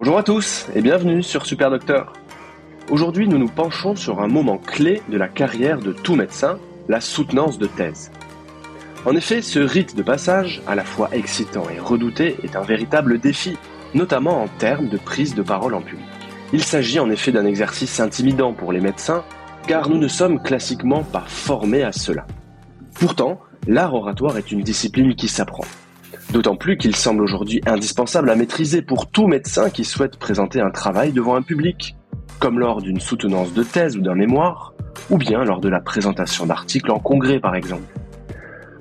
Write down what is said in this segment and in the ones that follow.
Bonjour à tous et bienvenue sur Super Docteur. Aujourd'hui, nous nous penchons sur un moment clé de la carrière de tout médecin, la soutenance de thèse. En effet, ce rite de passage, à la fois excitant et redouté, est un véritable défi, notamment en termes de prise de parole en public. Il s'agit en effet d'un exercice intimidant pour les médecins, car nous ne sommes classiquement pas formés à cela. Pourtant, l'art oratoire est une discipline qui s'apprend. D'autant plus qu'il semble aujourd'hui indispensable à maîtriser pour tout médecin qui souhaite présenter un travail devant un public, comme lors d'une soutenance de thèse ou d'un mémoire, ou bien lors de la présentation d'articles en congrès par exemple.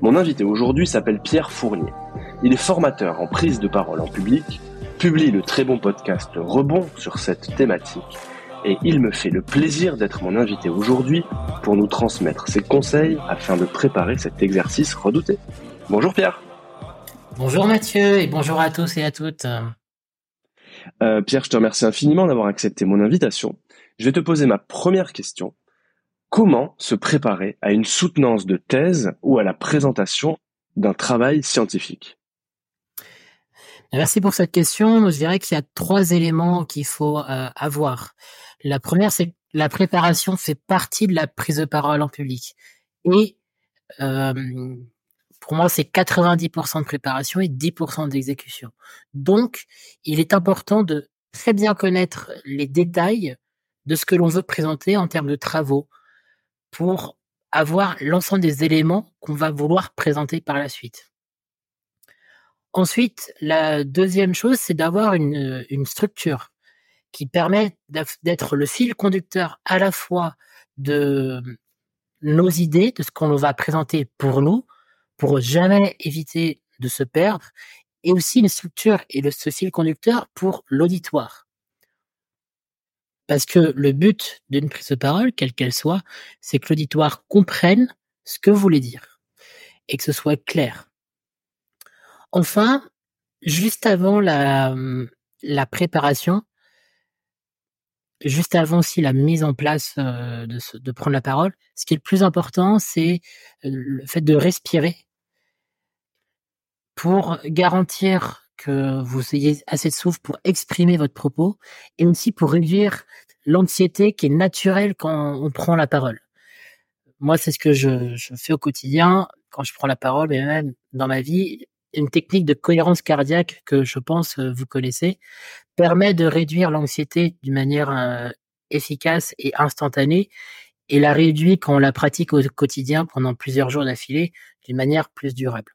Mon invité aujourd'hui s'appelle Pierre Fournier. Il est formateur en prise de parole en public, publie le très bon podcast Rebond sur cette thématique, et il me fait le plaisir d'être mon invité aujourd'hui pour nous transmettre ses conseils afin de préparer cet exercice redouté. Bonjour Pierre Bonjour Mathieu et bonjour à tous et à toutes. Euh, Pierre, je te remercie infiniment d'avoir accepté mon invitation. Je vais te poser ma première question. Comment se préparer à une soutenance de thèse ou à la présentation d'un travail scientifique? Merci pour cette question. Je dirais qu'il y a trois éléments qu'il faut euh, avoir. La première, c'est que la préparation fait partie de la prise de parole en public. Et euh, pour moi, c'est 90% de préparation et 10% d'exécution. Donc, il est important de très bien connaître les détails de ce que l'on veut présenter en termes de travaux pour avoir l'ensemble des éléments qu'on va vouloir présenter par la suite. Ensuite, la deuxième chose, c'est d'avoir une, structure qui permet d'être le fil conducteur à la fois de nos idées, de ce qu'on va présenter pour nous, pour jamais éviter de se perdre, et aussi une structure et le, conducteur pour l'auditoire. Parce que le but d'une prise de parole, quelle qu'elle soit, c'est que l'auditoire comprenne ce que vous voulez dire et que ce soit clair. Enfin, juste avant la, préparation, juste avant aussi la mise en place euh, de, de prendre la parole, ce qui est le plus important, c'est euh, le fait de respirer pour garantir que vous ayez assez de souffle pour exprimer votre propos et aussi pour réduire l'anxiété qui est naturelle quand on prend la parole. Moi, c'est ce que je, fais au quotidien quand je prends la parole, mais même dans ma vie. Une technique de cohérence cardiaque que je pense euh, vous connaissez permet de réduire l'anxiété d'une manière euh, efficace et instantanée et la réduit quand on la pratique au quotidien pendant plusieurs jours d'affilée d'une manière plus durable.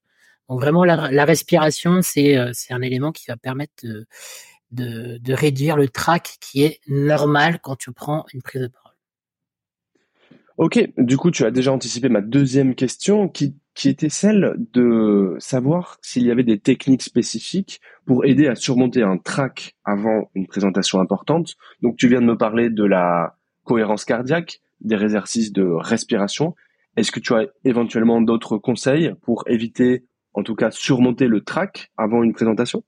Vraiment, la, respiration, euh, c'est un élément qui va permettre de, réduire le trac qui est normal quand tu prends une prise de parole. Ok, du coup, tu as déjà anticipé ma deuxième question qui, qui était celle de savoir s'il y avait des techniques spécifiques pour aider à surmonter un trac avant une présentation importante. Donc, tu viens de me parler de la cohérence cardiaque, des exercices de respiration. Est-ce que tu as éventuellement d'autres conseils pour éviter tout cas surmonter le trac avant une présentation?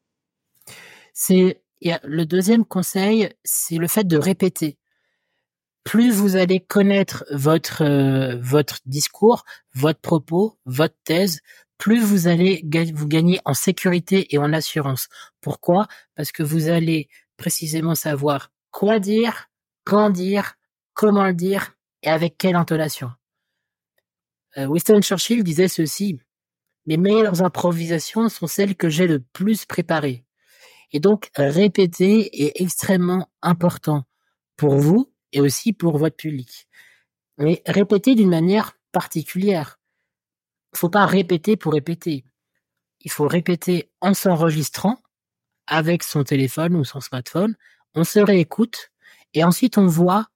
C'est le deuxième conseil, c'est le fait de répéter. Plus vous allez connaître votre euh, votre discours, votre propos, votre thèse, plus vous allez vous gagner en sécurité et en assurance. Pourquoi? Parce que vous allez précisément savoir quoi dire, quand dire, comment le dire et avec quelle intonation. Euh, Winston Churchill disait ceci mes meilleures improvisations sont celles que j'ai le plus préparées. Et donc, répéter est extrêmement important pour vous et aussi pour votre public. Mais répéter d'une manière particulière. Il faut pas répéter pour répéter. Il faut répéter en s'enregistrant avec son téléphone ou son smartphone. On se réécoute et ensuite on voit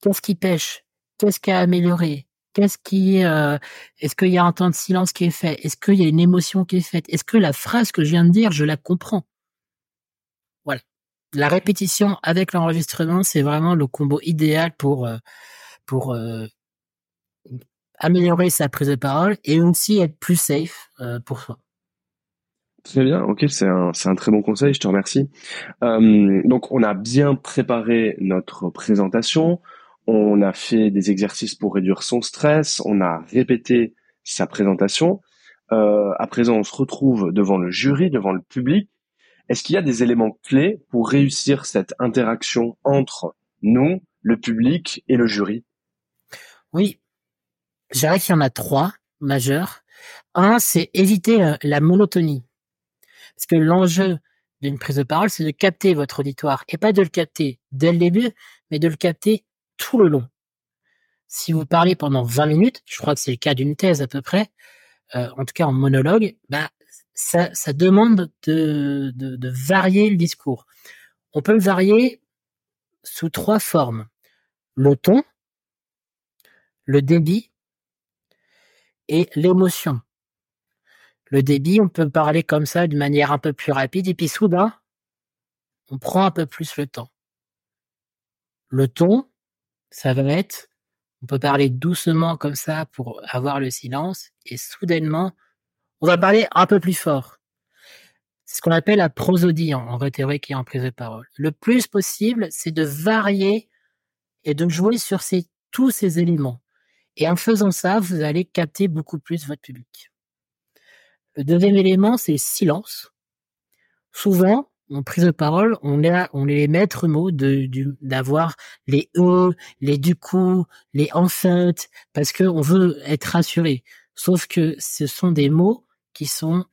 qu'est-ce qui pêche, qu'est-ce qui a amélioré, Qu'est-ce qui euh, est-ce qu'il y a un temps de silence qui est fait? Est-ce qu'il y a une émotion qui est faite? Est-ce que la phrase que je viens de dire, je la comprends? Voilà. La répétition avec l'enregistrement, c'est vraiment le combo idéal pour euh, pour euh, améliorer sa prise de parole et aussi être plus safe pour soi. Très bien, ok, c'est un, c'est un très bon conseil, je te remercie. donc on a bien préparé notre présentation, on a fait des exercices pour réduire son stress, on a répété sa présentation. Euh, à présent, on se retrouve devant le jury, devant le public. Est-ce qu'il y a des éléments clés pour réussir cette interaction entre nous, le public et le jury? Oui, je dirais qu'il y en a trois majeurs. Un, c'est éviter euh, la monotonie. Parce que l'enjeu d'une prise de parole, c'est de capter votre auditoire et pas de le capter dès le début, mais de le capter tout le long. Si vous parlez pendant 20 minutes, je crois que c'est le cas d'une thèse à peu près, euh, en tout cas en monologue, bah, ça, demande de, de, de varier le discours. On peut le varier sous trois formes. Le ton, le débit et l'émotion. Le débit, on peut parler comme ça d'une manière un peu plus rapide et puis soudain, on prend un peu plus le temps. Le ton, ça va être, on peut parler doucement comme ça pour avoir le silence et soudainement, on va parler un peu plus fort. C'est ce qu'on appelle la prosodie en, rhétorique et en prise de parole. Le plus possible, c'est de varier et de jouer sur tous ces éléments. Et en faisant ça, vous allez capter beaucoup plus votre public. Le deuxième élément, c'est silence. Souvent, en prise de parole, on est, on est les maîtres mots de, d'avoir les e, les du coup, les en fait, parce qu'on veut être rassuré. Sauf que ce sont des mots qui sont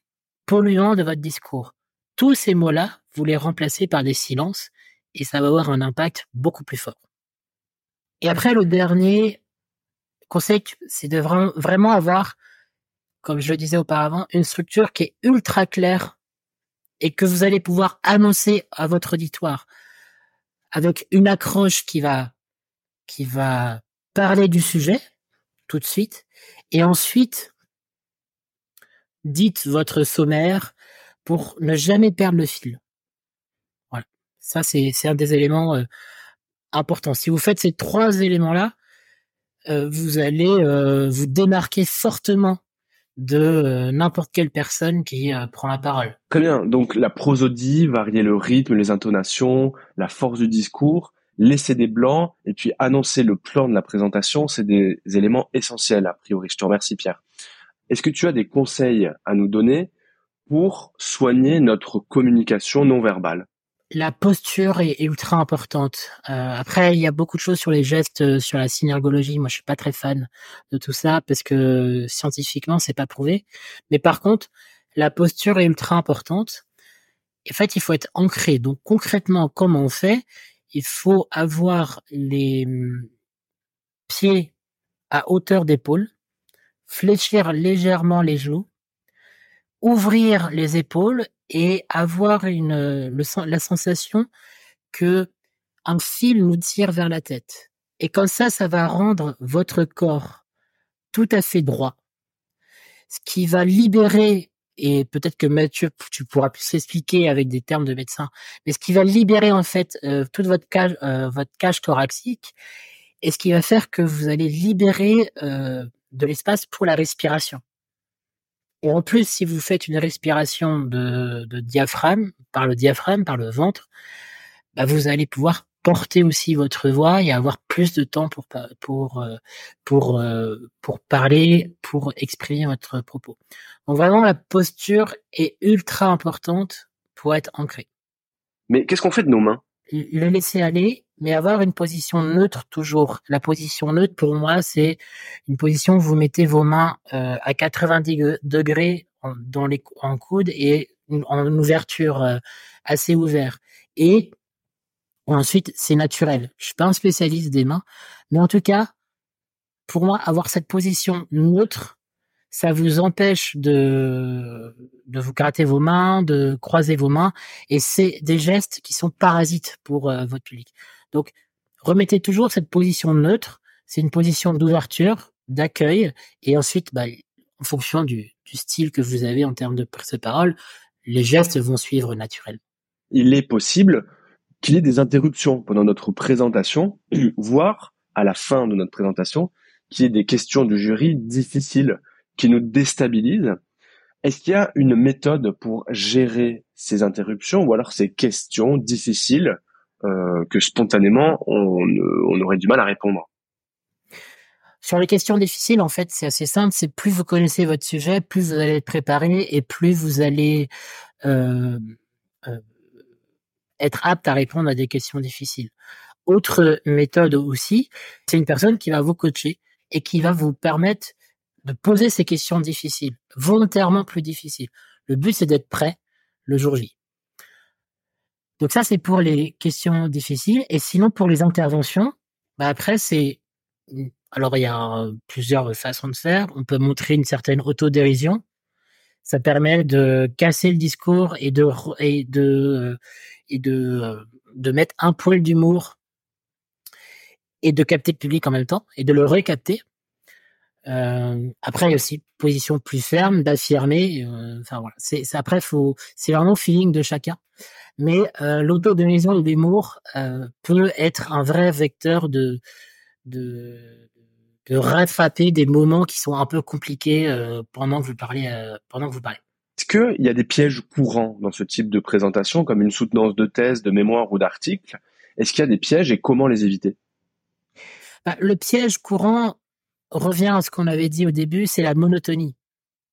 polluants de votre discours. Tous ces mots-là, vous les remplacez par des silences et ça va avoir un impact beaucoup plus fort. Et après, le dernier conseil, c'est de vraiment avoir, comme je le disais auparavant, une structure qui est ultra claire et que vous allez pouvoir annoncer à votre auditoire avec une accroche qui va, qui va parler du sujet tout de suite et ensuite dites votre sommaire pour ne jamais perdre le fil. Voilà. Ça, c'est, c'est un des éléments euh, importants. Si vous faites ces trois éléments-là, euh, vous allez euh, vous démarquer fortement de n'importe quelle personne qui prend la parole. Très bien. Donc la prosodie, varier le rythme, les intonations, la force du discours, laisser des blancs et puis annoncer le plan de la présentation, c'est des éléments essentiels a priori. Je te remercie Pierre. Est-ce que tu as des conseils à nous donner pour soigner notre communication non verbale? La posture est ultra importante. Euh, après, il y a beaucoup de choses sur les gestes, euh, sur la synergologie. Moi, je suis pas très fan de tout ça parce que scientifiquement, c'est pas prouvé. Mais par contre, la posture est ultra importante. En fait, il faut être ancré. Donc, concrètement, comment on fait? Il faut avoir les pieds à hauteur d'épaule fléchir légèrement les joues, ouvrir les épaules et avoir une, la sensation que un fil nous tire vers la tête. Et comme ça, ça va rendre votre corps tout à fait droit. Ce qui va libérer, et peut-être que Mathieu, tu pourras plus expliquer avec des termes de médecin, mais ce qui va libérer en fait euh, toute votre cage, euh, votre cage thoracique, et ce qui va faire que vous allez libérer euh, de l'espace pour la respiration. Et en plus, si vous faites une respiration de, diaphragme, par le diaphragme, par le ventre, bah vous allez pouvoir porter aussi votre voix et avoir plus de temps pour pour euh, pour euh, pour parler, pour exprimer votre propos. Donc vraiment, la posture est ultra importante pour être ancré. Mais qu'est-ce qu'on fait de nos mains? Le laisser aller mais avoir une position neutre toujours. La position neutre pour moi, c'est une position où vous mettez vos mains euh, à 90 degrés en, dans les en coude et en ouverture euh, assez ouverte. Et ensuite, c'est naturel. Je suis pas un spécialiste des mains, mais en tout cas, pour moi, avoir cette position neutre, ça vous empêche de, de vous gratter vos mains, de croiser vos mains, et c'est des gestes qui sont parasites pour euh, votre public. Donc, remettez toujours cette position neutre. C'est une position d'ouverture, d'accueil, et ensuite, bah, en fonction du, style que vous avez en termes de prise de parole, les gestes vont suivre naturellement. Il est possible qu'il y ait des interruptions pendant notre présentation, voire à la fin de notre présentation, qu'il y ait des questions du jury difficiles qui nous déstabilisent. Est-ce qu'il y a une méthode pour gérer ces interruptions ou alors ces questions difficiles euh, que spontanément on, on aurait du mal à répondre? Sur les questions difficiles, en fait, c'est assez simple. C'est plus vous connaissez votre sujet, plus vous allez être préparé et plus vous allez euh, euh, être apte à répondre à des questions difficiles. Autre méthode aussi, c'est une personne qui va vous coacher et qui va vous permettre de poser ces questions difficiles, volontairement plus difficiles. Le but, c'est d'être prêt le jour J. Donc ça, c'est pour les questions difficiles. Et sinon, pour les interventions, bah après, c'est... Alors, il y a plusieurs façons de faire. On peut montrer une certaine autodérision. Ça permet de casser le discours et de, et de, et de, de mettre un poil d'humour et de capter le public en même temps et de le recapter. Euh, après, il y a aussi position plus ferme, d'affirmer. Euh, enfin voilà, c'est après faut, c'est vraiment feeling de chacun. Mais euh, l'autodérision et l'humour euh, peut être un vrai vecteur de de de rattraper des moments qui sont un peu compliqués pendant que vous parlez pendant que vous parlez. Est-ce qu'il y a des pièges courants dans ce type de présentation, comme une soutenance de thèse, de mémoire ou d'article? Est-ce qu'il y a des pièges et comment les éviter? Bah, Le piège courant, revient à ce qu'on avait dit au début, c'est la monotonie.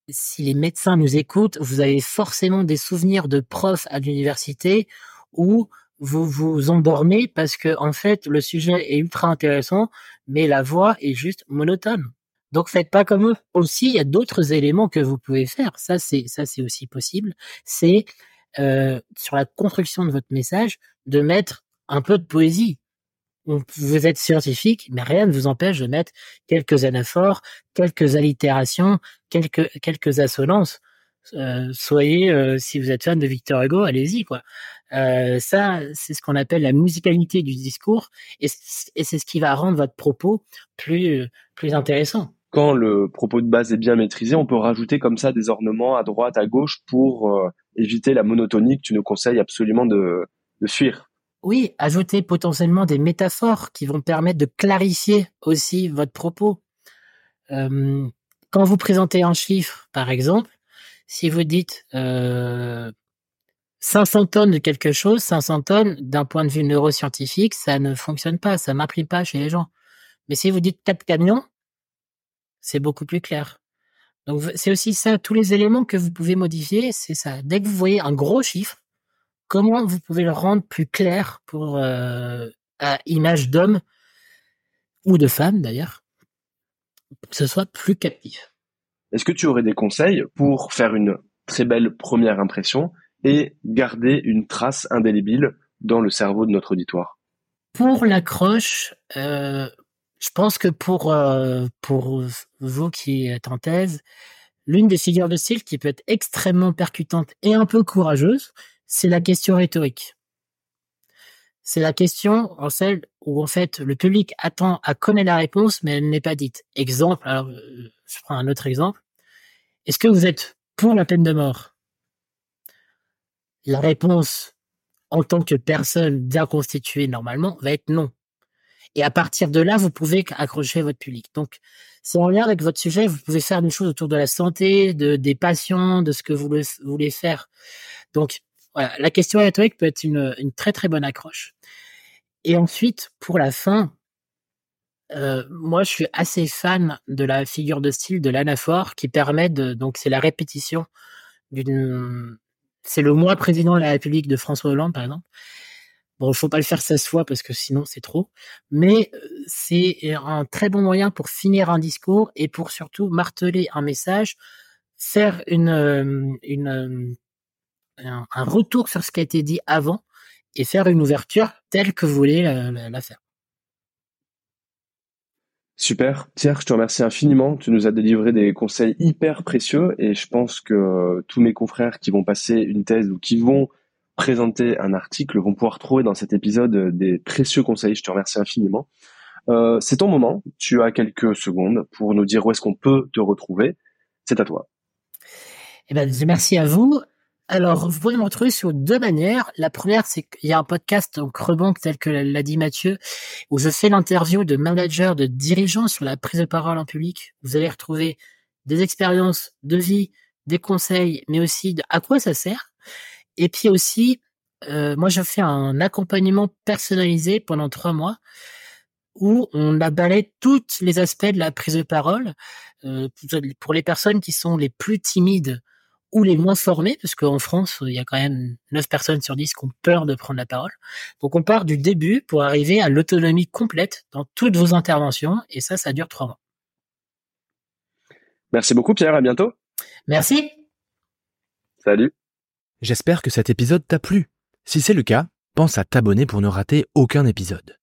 Si les médecins nous écoutent, vous avez forcément des souvenirs de profs à l'université où vous vous endormez parce que en fait le sujet est ultra intéressant, mais la voix est juste monotone. Donc faites pas comme eux. Aussi, il y a d'autres éléments que vous pouvez faire. Ça c'est ça c'est aussi possible. C'est euh, sur la construction de votre message de mettre un peu de poésie vous êtes scientifique, mais rien ne vous empêche de mettre quelques anaphores, quelques allitérations, quelques quelques assonances. Euh, soyez, euh, si vous êtes fan de Victor Hugo, allez-y quoi. Euh, ça, c'est ce qu'on appelle la musicalité du discours, et c'est ce qui va rendre votre propos plus plus intéressant. Quand le propos de base est bien maîtrisé, on peut rajouter comme ça des ornements à droite, à gauche pour éviter la monotonie que tu nous conseilles absolument de, de fuir. Oui, ajouter potentiellement des métaphores qui vont permettre de clarifier aussi votre propos. Euh, quand vous présentez un chiffre, par exemple, si vous dites euh, 500 tonnes de quelque chose, 500 tonnes, d'un point de vue neuroscientifique, ça ne fonctionne pas, ça m'apprime pas chez les gens. Mais si vous dites 4 camions, c'est beaucoup plus clair. Donc c'est aussi ça, tous les éléments que vous pouvez modifier, c'est ça. Dès que vous voyez un gros chiffre, comment vous pouvez le rendre plus clair pour euh, à image d'homme ou de femme d'ailleurs, pour que ce soit plus captif? Est-ce que tu aurais des conseils pour faire une très belle première impression et garder une trace indélébile dans le cerveau de notre auditoire? Pour l'accroche, euh, je pense que pour euh, pour vous qui êtes en thèse, l'une des figures de style qui peut être extrêmement percutante et un peu courageuse, c'est la question rhétorique. C'est la question en celle où en fait le public attend à connaître la réponse, mais elle n'est pas dite. Exemple, alors euh, je prends un autre exemple. Est-ce que vous êtes pour la peine de mort? La réponse, en tant que personne bien constituée normalement, va être non. Et à partir de là, vous pouvez accrocher votre public. Donc, c'est en lien avec votre sujet. Vous pouvez faire des choses autour de la santé, de des patients, de ce que vous voulez faire. Donc, la question rhétorique peut être une, très très bonne accroche. Et ensuite, pour la fin, euh, moi, je suis assez fan de la figure de style de l'anaphore qui permet de, donc c'est la répétition d'une, c'est le moi président de la République de François Hollande, par exemple. Bon, il faut pas le faire 16 fois parce que sinon c'est trop. Mais euh, c'est un très bon moyen pour finir un discours et pour surtout marteler un message, faire une, euh, une un, retour sur ce qui a été dit avant et faire une ouverture telle que vous voulez la, faire. Super. Pierre, je te remercie infiniment. Tu nous as délivré des conseils hyper précieux et je pense que tous mes confrères qui vont passer une thèse ou qui vont présenter un article vont pouvoir trouver dans cet épisode des précieux conseils. Je te remercie infiniment. Euh, c'est ton moment. Tu as quelques secondes pour nous dire où est-ce qu'on peut te retrouver. C'est à toi. Eh ben, merci à vous. Alors, vous pouvez me retrouver sur deux manières. La première, c'est qu'il y a un podcast, donc Rebanque, tel que l'a dit Mathieu, où je fais l'interview de managers, de dirigeants sur la prise de parole en public. Vous allez retrouver des expériences de vie, des conseils, mais aussi de à quoi ça sert. Et puis aussi, euh, moi, je fais un accompagnement personnalisé pendant trois mois où on a tous les aspects de la prise de parole. Euh, pour les personnes qui sont les plus timides, ou les moins formés, parce qu'en France, il y a quand même 9 personnes sur 10 qui ont peur de prendre la parole. Donc on part du début pour arriver à l'autonomie complète dans toutes vos interventions, et ça, ça dure trois mois. Merci beaucoup Pierre, à bientôt. Merci. Salut. J'espère que cet épisode t'a plu. Si c'est le cas, pense à t'abonner pour ne rater aucun épisode.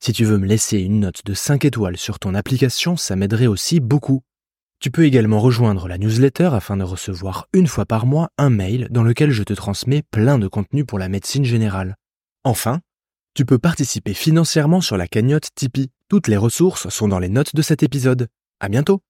Si tu veux me laisser une note de 5 étoiles sur ton application, ça m'aiderait aussi beaucoup. Tu peux également rejoindre la newsletter afin de recevoir une fois par mois un mail dans lequel je te transmets plein de contenu pour la médecine générale. Enfin, tu peux participer financièrement sur la cagnotte Tipeee. Toutes les ressources sont dans les notes de cet épisode. À bientôt!